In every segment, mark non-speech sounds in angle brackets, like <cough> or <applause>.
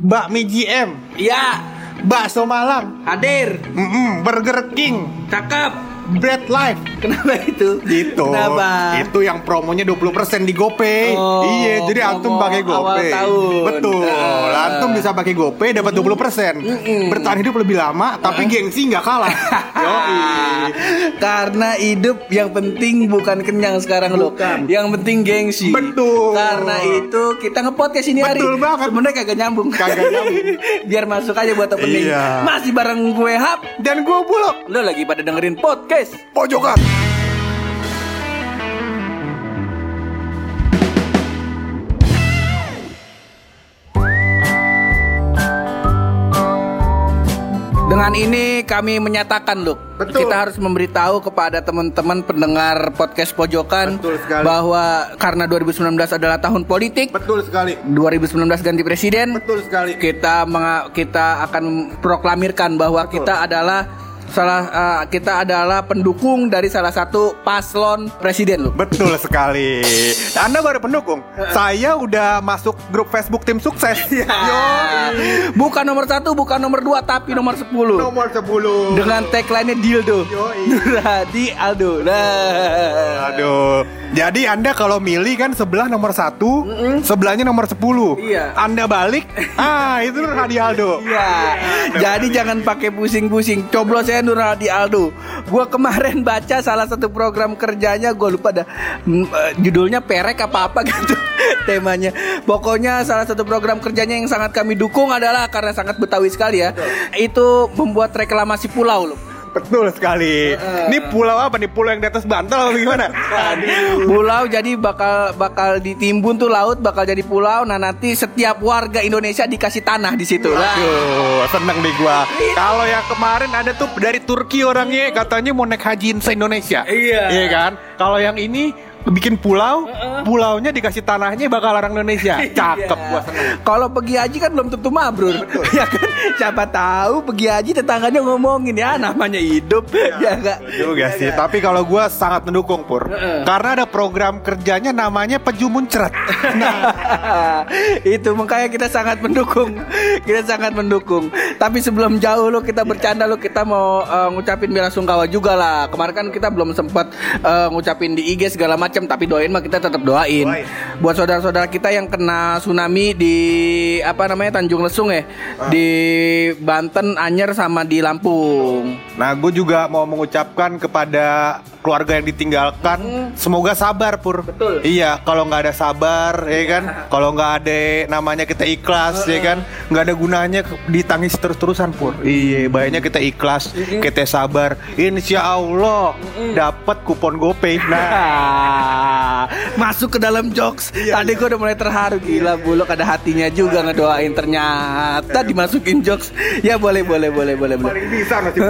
bakmi GM, Iya, bakso Malang, hadir. mm Burger King, Cakep. Bread Life. <laughs> Kenapa itu? Gitu. Kenapa? Itu yang promonya 20% di GoPay. Oh, iya, jadi antum pakai GoPay. tahun. Betul. Ah. Antum bisa pakai GoPay dapat 20%. Bertahan hidup lebih lama tapi gengsi nggak kalah. <laughs> Yoi. Karena hidup yang penting bukan kenyang sekarang loh. Yang penting gengsi. Betul. Karena itu kita ngepodcast ini hari. Betul banget. Sebenarnya kagak nyambung. Kagak nyambung. <laughs> Biar masuk aja buat opening. Iya. Masih bareng gue Hap. Dan gua bulok Lo lagi pada dengerin podcast. Pojokan. Dengan ini kami menyatakan loh, Betul. kita harus memberitahu kepada teman-teman pendengar podcast pojokan Betul sekali. bahwa karena 2019 adalah tahun politik, Betul sekali. 2019 ganti presiden, Betul sekali. kita kita akan proklamirkan bahwa Betul. kita adalah salah eh, kita adalah pendukung dari salah satu paslon presiden loh. Betul sekali. Anda baru pendukung. Saya udah masuk grup Facebook tim sukses. <laughs> Ya. Yoi. Bukan nomor satu, bukan nomor dua, tapi nomor 10 Nomor 10. dengan tagline-nya dildo. Yoi. <laughs> Nurhadi Aldo. Nah. Aduh. Jadi Anda kalau milih kan sebelah nomor satu, sebelahnya nomor 10 Iya. Anda balik, <laughs> ah itu Nur Hadi Aldo. Iya. Jadi jangan pakai pusing-pusing. Coblos saya Nur Hadi Aldo. Gua kemarin baca salah satu program kerjanya, gua lupa mm, eh, judulnya perek apa apa <laughs> gitu temanya. Pokoknya salah satu program kerjanya yang sangat kami dukung adalah karena sangat betawi sekali ya. Itu membuat reklamasi pulau loh. Betul sekali. Ini pulau apa nih? Pulau yang di atas bantal atau gimana? Pulau jadi bakal bakal ditimbun tuh laut bakal jadi pulau. Nah nanti setiap warga Indonesia dikasih tanah di situ. Lah. Aduh, seneng nih gua. Kalau yang kemarin ada tuh dari Turki orangnya katanya mau naik haji se Indonesia. Iya. Iya kan? Kalau yang ini bikin pulau, pulaunya dikasih tanahnya bakal orang Indonesia. <laughs> Cakep Iya. gua seneng. Kalau pergi haji kan belum tentu mabrur. <laughs> ya kan? Siapa tahu pergi haji tetangganya ngomongin ya namanya hidup. <laughs> ya enggak? juga sih. Tapi kalau gua sangat mendukung Pur. Karena ada program kerjanya namanya Peju Muncrat. itu makanya kita sangat mendukung. Kita sangat mendukung. Tapi sebelum jauh lo kita bercanda lo kita mau eh, ngucapin bela sungkawa juga lah. Kemarin kan kita belum sempat eh, ngucapin di IG segala macam tapi doain mah kita tetap doain. Doain. Buat saudara-saudara kita yang kena tsunami di apa namanya Tanjung Lesung ya. Di Banten, Anyer sama di Lampung. Nah, gue juga mau mengucapkan kepada keluarga yang ditinggalkan, semoga sabar pur. Betul. Iya, kalau nggak ada sabar, ya kan. <laughs> Kalau nggak ada namanya kita ikhlas, ya kan. Nggak ada gunanya ditangis terus-terusan pur. Iya, baiknya kita ikhlas, kita sabar. Insya Allah dapat kupon GoPay. Nah, Ah, <laughs> <laughs> masuk ke dalam jokes. Tadi gue udah mulai terharu gila buluk ada hatinya juga ngedoain ternyata dimasukin jokes. Ya boleh boleh boleh boleh boleh. paling bisa masih.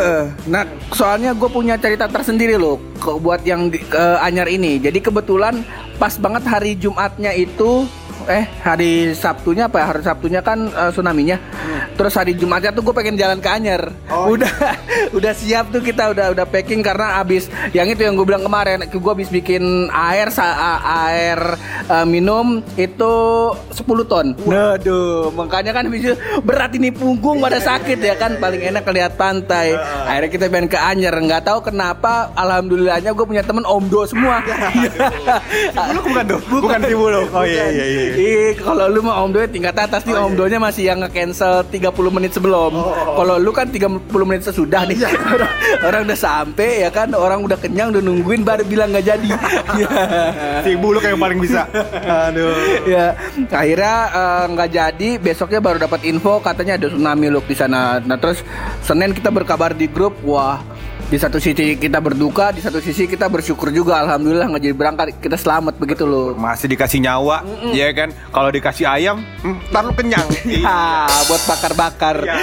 Nah, soalnya gue punya cerita tersendiri loh buat yang di, ke Anyar ini. Jadi kebetulan pas banget hari Jumatnya itu eh hari Sabtunya apa ya? Hari Sabtunya kan eh, tsunami-nya. Terus hari Jumatnya tuh gue pengen jalan ke Anyar. Oh, udah <laughs> udah siap tuh kita udah udah packing karena abis yang itu yang gue bilang kemarin gue abis bikin air air eh, minum itu 10 ton. Waduh, makanya kan itu berat ini punggung pada sakit ya kan paling enak lihat pantai. Akhirnya kita pengen ke Anyer, nggak tahu kenapa alhamdulillahnya gue punya temen omdo semua. <laughs> Buluk bukan tuh? <laughs> Bukan Buluk. Oh iya iya iya. Ih, kalau lu mah omdonya tingkat atas nih omdonya masih yang nge-cancel 30 menit sebelum. Kalau lu kan 30 menit sesudah nih. <laughs> orang, orang udah sampai ya kan, orang udah kenyang udah nungguin baru bilang nggak jadi. <laughs> Ya. Si Buluk yang paling bisa. Aduh. ya, akhirnya eh, nggak jadi, besoknya baru dapat info katanya ada tsunami loh di sana. Nah, terus Senin kita berkabar di grup, wah di satu sisi kita berduka, di satu sisi kita bersyukur juga alhamdulillah nggak jadi berangkat, kita selamat begitu loh. Masih dikasih nyawa, ya kan? Kalau dikasih ayam, hmm, ntar lu kenyang. <laughs> Ya, buat bakar-bakar. Iya. <laughs>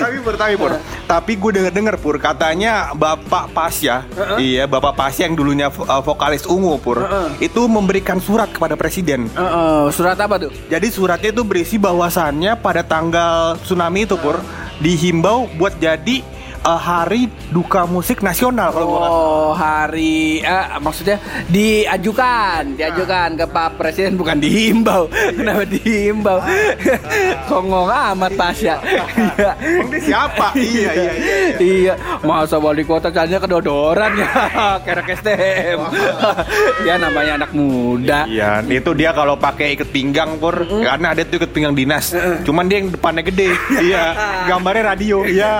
tapi pur, tapi pur. Tapi gue denger denger pur katanya Bapak Pasya, iya Bapak Pasya yang dulunya vo- uh, vokalis ungu pur, itu memberikan surat kepada presiden. Heeh, surat apa tuh? Jadi suratnya itu berisi bahwasannya pada tanggal tsunami itu pur dihimbau buat jadi eh, hari duka musik nasional kalau. Oh hari eh, maksudnya diajukan diajukan ke Pak Presiden bukan dihimbau <laughs> kenapa dihimbau <laughs> kongong amat Pasya Iya. Siapa? <laughs> iya, iya, iya. iya masa wali kota caranya kedodoran ya kerek STM ya namanya anak muda Iya, itu dia kalau pakai ikat pinggang pur, karena ada tuh ikat pinggang dinas. Cuman dia yang depannya gede. iya, gambarnya radio. Iya.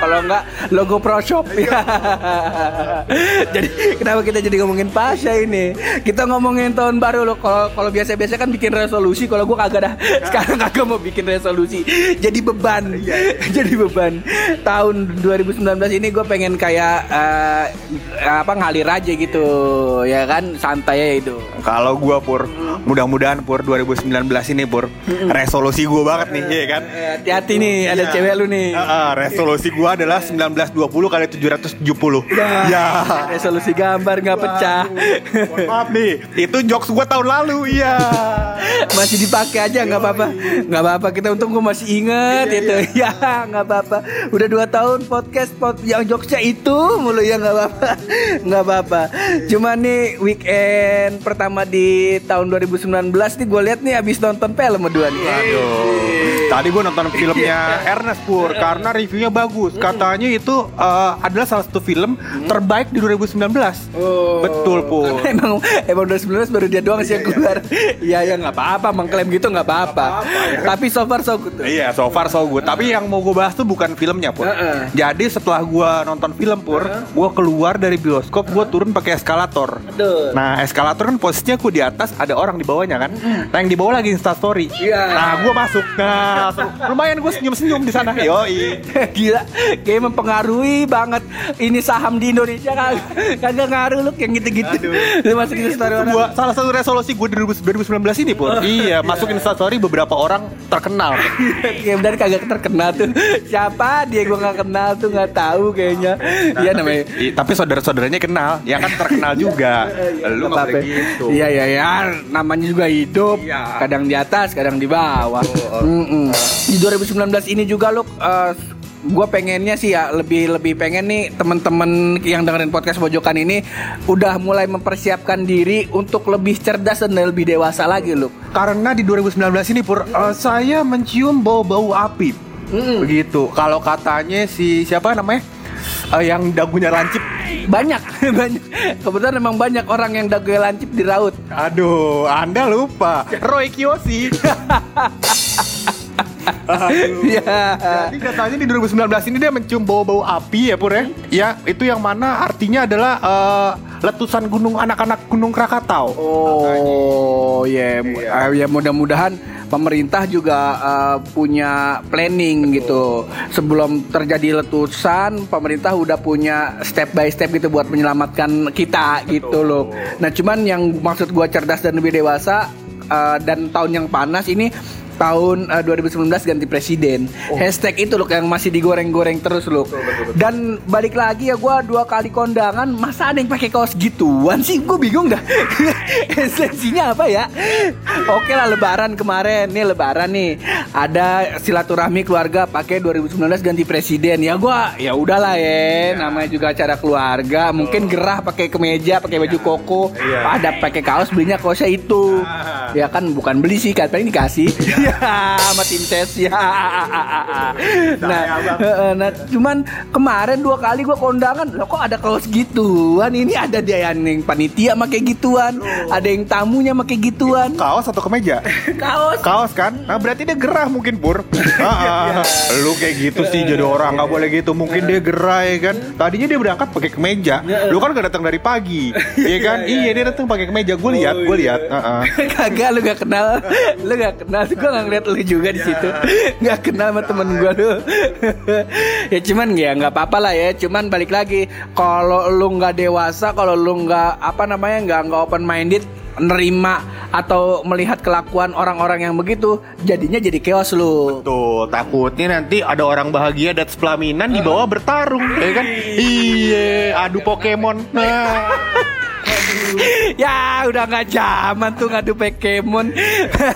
Kalau enggak logo Pro Shop ya. <laughs> jadi kenapa kita jadi ngomongin Pasha ini? Kita ngomongin tahun baru loh. Kalau kalau biasa-biasa kan bikin resolusi, kalau gua kagak dah. Sekarang kagak mau bikin resolusi. Jadi beban. <laughs> jadi beban. Tahun 2019 ini gue pengen kayak eh, apa ngalir aja gitu. Ya kan santai aja itu. Kalau gua pur, mudah-mudahan pur 2019 ini pur, resolusi gua banget nih, iya kan? Eh, Hati-hati nih, ada Iya. cewek lu nih. Resolusi gua adalah 1920 kali 770. Ya. Resolusi gambar nggak pecah. Maaf nih, itu jokes gua tahun lalu, iya. <laughs> masih dipakai aja nggak apa-apa nggak apa-apa kita untung gue masih inget itu <laughs> ya nggak apa-apa udah dua tahun podcast pod yang jokesnya itu mulu ya nggak apa-apa <laughs> nggak apa-apa cuma nih weekend pertama di tahun 2019 nih gue lihat nih abis nonton film berdua nih Aduh. Tadi gue nonton filmnya Ernest Pur karena reviewnya bagus. Katanya itu eh, adalah salah satu film terbaik di 2019. Oh. Betul Pur. <laughs> emang emang 2019 baru dia doang sih yang keluar iya ya nggak apa-apa mengklaim gitu nggak apa-apa tapi so far so good Iya, so far so good. Tapi yang mau gue bahas tuh bukan filmnya, Pur. Heeh. Jadi setelah gue nonton film, Pur, gue keluar dari bioskop, gue turun pakai eskalator. Nah, eskalator kan posisinya gue di atas, ada orang di bawahnya kan. Nah, yang di bawah lagi Insta Story. Iya. Nah, gue masuk. Nah, lumayan gue senyum-senyum di sana. Yoi. <laughs> Gila, kayak mempengaruhi banget ini saham di Indonesia kan kagak ngaruh lu yang gitu-gitu. Lu masukin story orang. gua salah satu resolusi gue 2019 ini pun. <laughs> iya, masukin instastory beberapa orang terkenal. <laughs> Kayak benar kagak terkenal tuh. Siapa dia gua nggak kenal tuh nggak tahu kayaknya. Iya namanya. I- tapi saudara-saudaranya kenal, ya kan terkenal juga. <laughs> Lu nggak apa-apa. boleh gitu. Iya iya ya, namanya juga hidup. Iya. Kadang di atas, kadang di bawah. Mm-mm. Di 2019 ini juga lu gue pengennya sih ya lebih lebih pengen nih temen-temen yang dengerin podcast pojokan ini udah mulai mempersiapkan diri untuk lebih cerdas dan lebih dewasa lagi lu Karena di 2019 ini pur, eh, saya mencium bau-bau api. Begitu. Kalau katanya si siapa namanya? Eh, yang dagunya lancip. banyak <laughs> banyak kebetulan memang banyak orang yang dagu lancip di raut Aduh, Anda lupa. Roy Kiyoshi. <laughs> Iya. Jadi katanya di 2019 ini dia mencium bau-bau api ya Pur ya. Ya, itu yang mana artinya adalah eh, letusan gunung anak-anak Gunung Krakatau. Oh, ya, eh, ya mudah-mudahan pemerintah juga eh, punya planning gitu. Sebelum terjadi letusan, pemerintah udah punya step by step gitu buat menyelamatkan kita gitu loh. Nah, cuman yang maksud gua cerdas dan lebih dewasa eh, dan tahun yang panas ini tahun eh, 2019 ganti presiden. Hashtag itu loh yang masih digoreng-goreng terus loh. Dan balik lagi ya gua dua kali kondangan masa ada yang pakai kaos gituan sih? Gue bingung dah. <laughs> Esensinya apa ya? Oke lah lebaran kemarin nih lebaran nih. Ada silaturahmi keluarga pakai 2019 ganti presiden. Ya gua ya udahlah ya. Namanya juga acara keluarga. Mungkin gerah pakai kemeja, pakai baju koko. Iya. Ada pakai kaos belinya kaosnya itu. Ah. Ya kan bukan beli sih kan paling dikasih. Ya sama tim ses <laughs> ya. Nah, nah cuman kemarin dua kali gua kondangan loh kok ada kaos gituan ini ada dia yang panitia pakai gituan, ada yang tamunya pakai gituan. Kaos atau kemeja? <laughs> Kaos Kaos kan? Nah berarti dia gerah mungkin Pur. Ah, <laughs> ah. Lu kayak gitu sih jadi orang nggak boleh gitu. Mungkin dia gerah ya kan. Tadinya dia berangkat pakai kemeja. Lu kan gak datang dari pagi, Iya kan? Iya dia datang pakai kemeja. Gue lihat, gue lihat. Ah, ah. Kagak lu gak kenal Lu gak kenal Gue ngeliat lu juga di situ. <laughs> Gak kenal sama temen gue lu <laughs> Ya cuman ya nggak apa-apa lah ya. Cuman balik lagi Kalau lu nggak dewasa Kalau lu nggak Apa namanya nggak nggak open minded Nerima Atau melihat kelakuan orang-orang yang begitu Jadinya jadi chaos lu. Tuh, takutnya nanti ada orang bahagia dan pelaminan di bawah bertarung, ya kan? <laughs> Iya, adu Pokemon. Nah, <laughs> ya udah nggak zaman tuh ngadu Pokemon.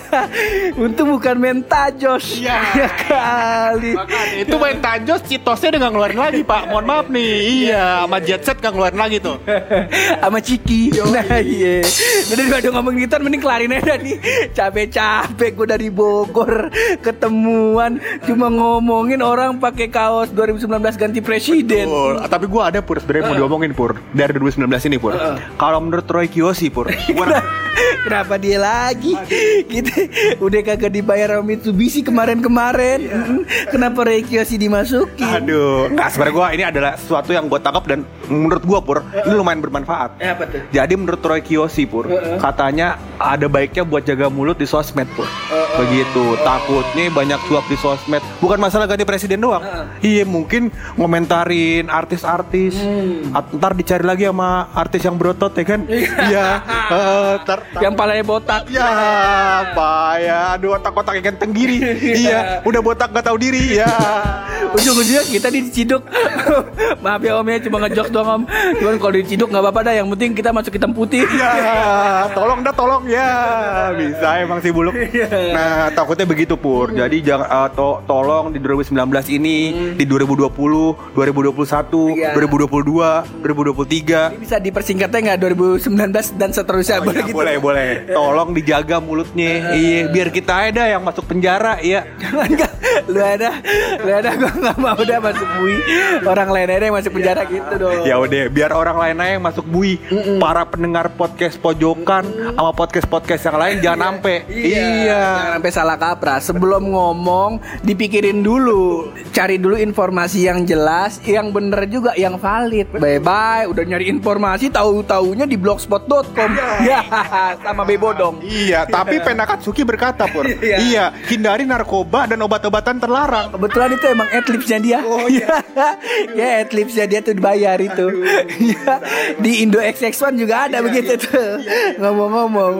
<laughs> Untung bukan mentajos. Iya. <laughs> ya kali. Makanya itu main Tanjos Citosnya udah gak ngeluarin lagi pak Mohon maaf nih Iya sama Jetset gak ngeluarin lagi tuh sama Ciki. Nah iya. Udah daripada ngomong gitu mending kelarin aja nih. Capek-capek gue dari Bogor ketemuan cuma ngomongin orang pakai kaos 2019 ganti presiden. Pur, tapi gue ada Pur sebenarnya mau diomongin Pur Dari 2019 ini Pur Kalau menurut Roy Kiyoshi Pur gua- <laughs> Kenapa dia lagi? Gitu. Udah kagak dibayar sama Mitsubishi kemarin-kemarin. Mm, Kenapa Reikyoshi dimasukin? Aduh Nggak sebenarnya gue ini adalah sesuatu yang gue tangkap Dan menurut gue Pur Ini lumayan bermanfaat. Eh, apa tuh? Jadi menurut Roy Kiyoshi Pur Katanya ada baiknya buat jaga mulut di sosmed Pur. Begitu Takutnya banyak suap di sosmed. Bukan masalah ganti presiden doang. Iya. Mungkin ngomentarin artis-artis. At- Ntar dicari lagi sama artis yang berotot ya kan? Iya. Eh, ntar Yang palanya botak. Ya, apa ya? Aduh, otak-otak ikan tenggiri. <laughs> iya, udah botak gak tahu diri. Ya. <laughs> Ujung-ujungnya kita diciduk. <laughs> Maaf ya Om ya, cuma ngejok doang Om. Cuman kalau diciduk nggak apa-apa dah. Yang penting kita masuk hitam putih. Ya, tolong dah tolong ya. Bisa emang si buluk. Nah, takutnya begitu Pur. Jadi jangan eh, to- tolong di 2019 ini, di 2020, 2021, Iya. 2022, 2023. Ini bisa dipersingkatnya nggak 2019 dan seterusnya boleh Ya, gitu. boleh, boleh. Tolong dijaga mulutnya. Iya, biar kita ada yang masuk penjara, ya. Jangan nggak, lu ada, lu ada gue nggak mau udah masuk bui. Orang lain aja yang masuk penjara gitu dong. Ya udah, biar orang lain aja yang masuk bui. Para pendengar podcast pojokan sama podcast-podcast yang lain jangan sampai. Iya. Jangan sampai salah kaprah. Sebelum ngomong, dipikirin dulu. Cari dulu informasi yang jelas, yang bener juga, yang valid. Bye bye. Udah nyari informasi, tahu taunya di blogspot.com. Ya, <laughs> sama Bebodong. Iya, tapi <laughs> Penakatsuki berkata, Pur. Iya. iya, hindari narkoba dan obat-obatan terlarang. Kebetulan itu emang adlibsnya dia. Oh, iya. <laughs> ya adlibsnya dia tuh dibayar itu. <laughs> Iya. Di Indo XX1 juga ada begitu tuh. Ngomong-ngomong.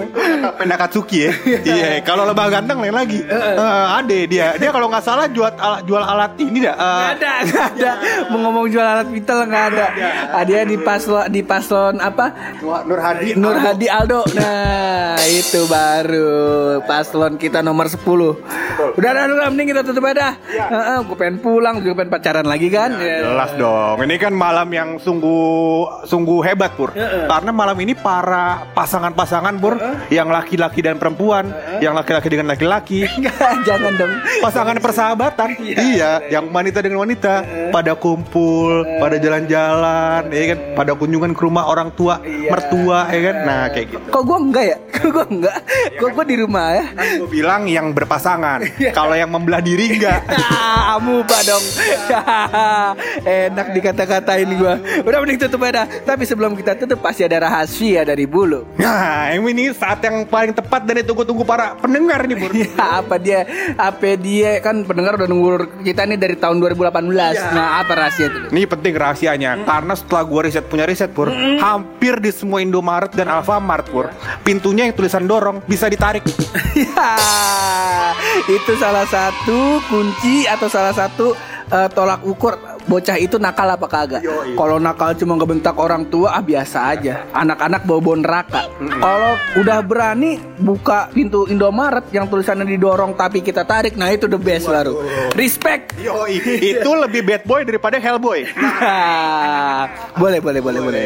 Penakatsuki ya. iya, kalau lebah ganteng lain lagi. Eh, ade dia. Dia kalau nggak salah jual al- jual alat ini dah. Nggak ada, nggak ada. Mau ngomong jual alat vital nggak ada. Ah, Dia di paslon di paslon apa? Nur Hadi. Nur Hadi Aldo. Nah, itu baru paslon kita nomor 10. Udah udah udah mending kita tutup aja. Heeh, gue pengen pulang, gue pengen pacaran lagi kan. Ya. Jelas dong. Ini kan malam yang sungguh sungguh hebat, Pur. Karena malam ini para pasangan-pasangan, Pur, yang laki-laki dan perempuan, yang laki-laki dengan laki-laki, <laughs> jangan dong. pasangan persahabatan. iya, yang wanita dengan wanita pada kumpul, pada jalan-jalan, ya kan, pada kunjungan ke rumah orang tua, mertua, ya kan. Nah, kayak gitu. Kok gue enggak ya? Kok gue enggak? Kok gue di rumah ya? Gue bilang yang berpasangan. <laughs> Kalau yang membelah diri enggak. <laughs> Ah, amuba dong. <laughs> Enak dikata-katain gua. Udah mending tutup aja. Tapi sebelum kita tutup pasti ada rahasia dari bulu. Nah, ini saat yang paling tepat dan ditunggu-tunggu para pendengar nih, Pur. Ya, apa dia? Apa dia kan pendengar udah nunggu kita nih dari tahun 2018. Nah, apa rahasia itu? Ini penting rahasianya karena setelah gua riset punya riset pur, hampir di semua Indomaret dan Alfamart pur, pintunya yang tulisan dorong bisa ditarik. <laughs> ya, itu salah satu kunci atau salah satu eh, tolak ukur bocah itu nakal apa kagak. Kalau nakal cuma ngebentak orang tua ah biasa aja. Anak-anak bawa neraka. Kalau udah berani buka pintu Indomaret yang tulisannya didorong tapi kita tarik, nah itu the best baru. Respect. Yoi, <laughs> itu lebih bad boy daripada Hellboy. <laughs> boleh, boleh, boleh, boleh.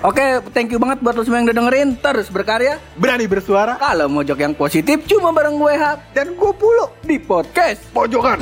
Oke, thank you banget buat lo semua yang udah dengerin. Terus berkarya. Berani bersuara Kalau mojok yang positif cuma bareng gue Hap dan gue puluh di podcast pojokan.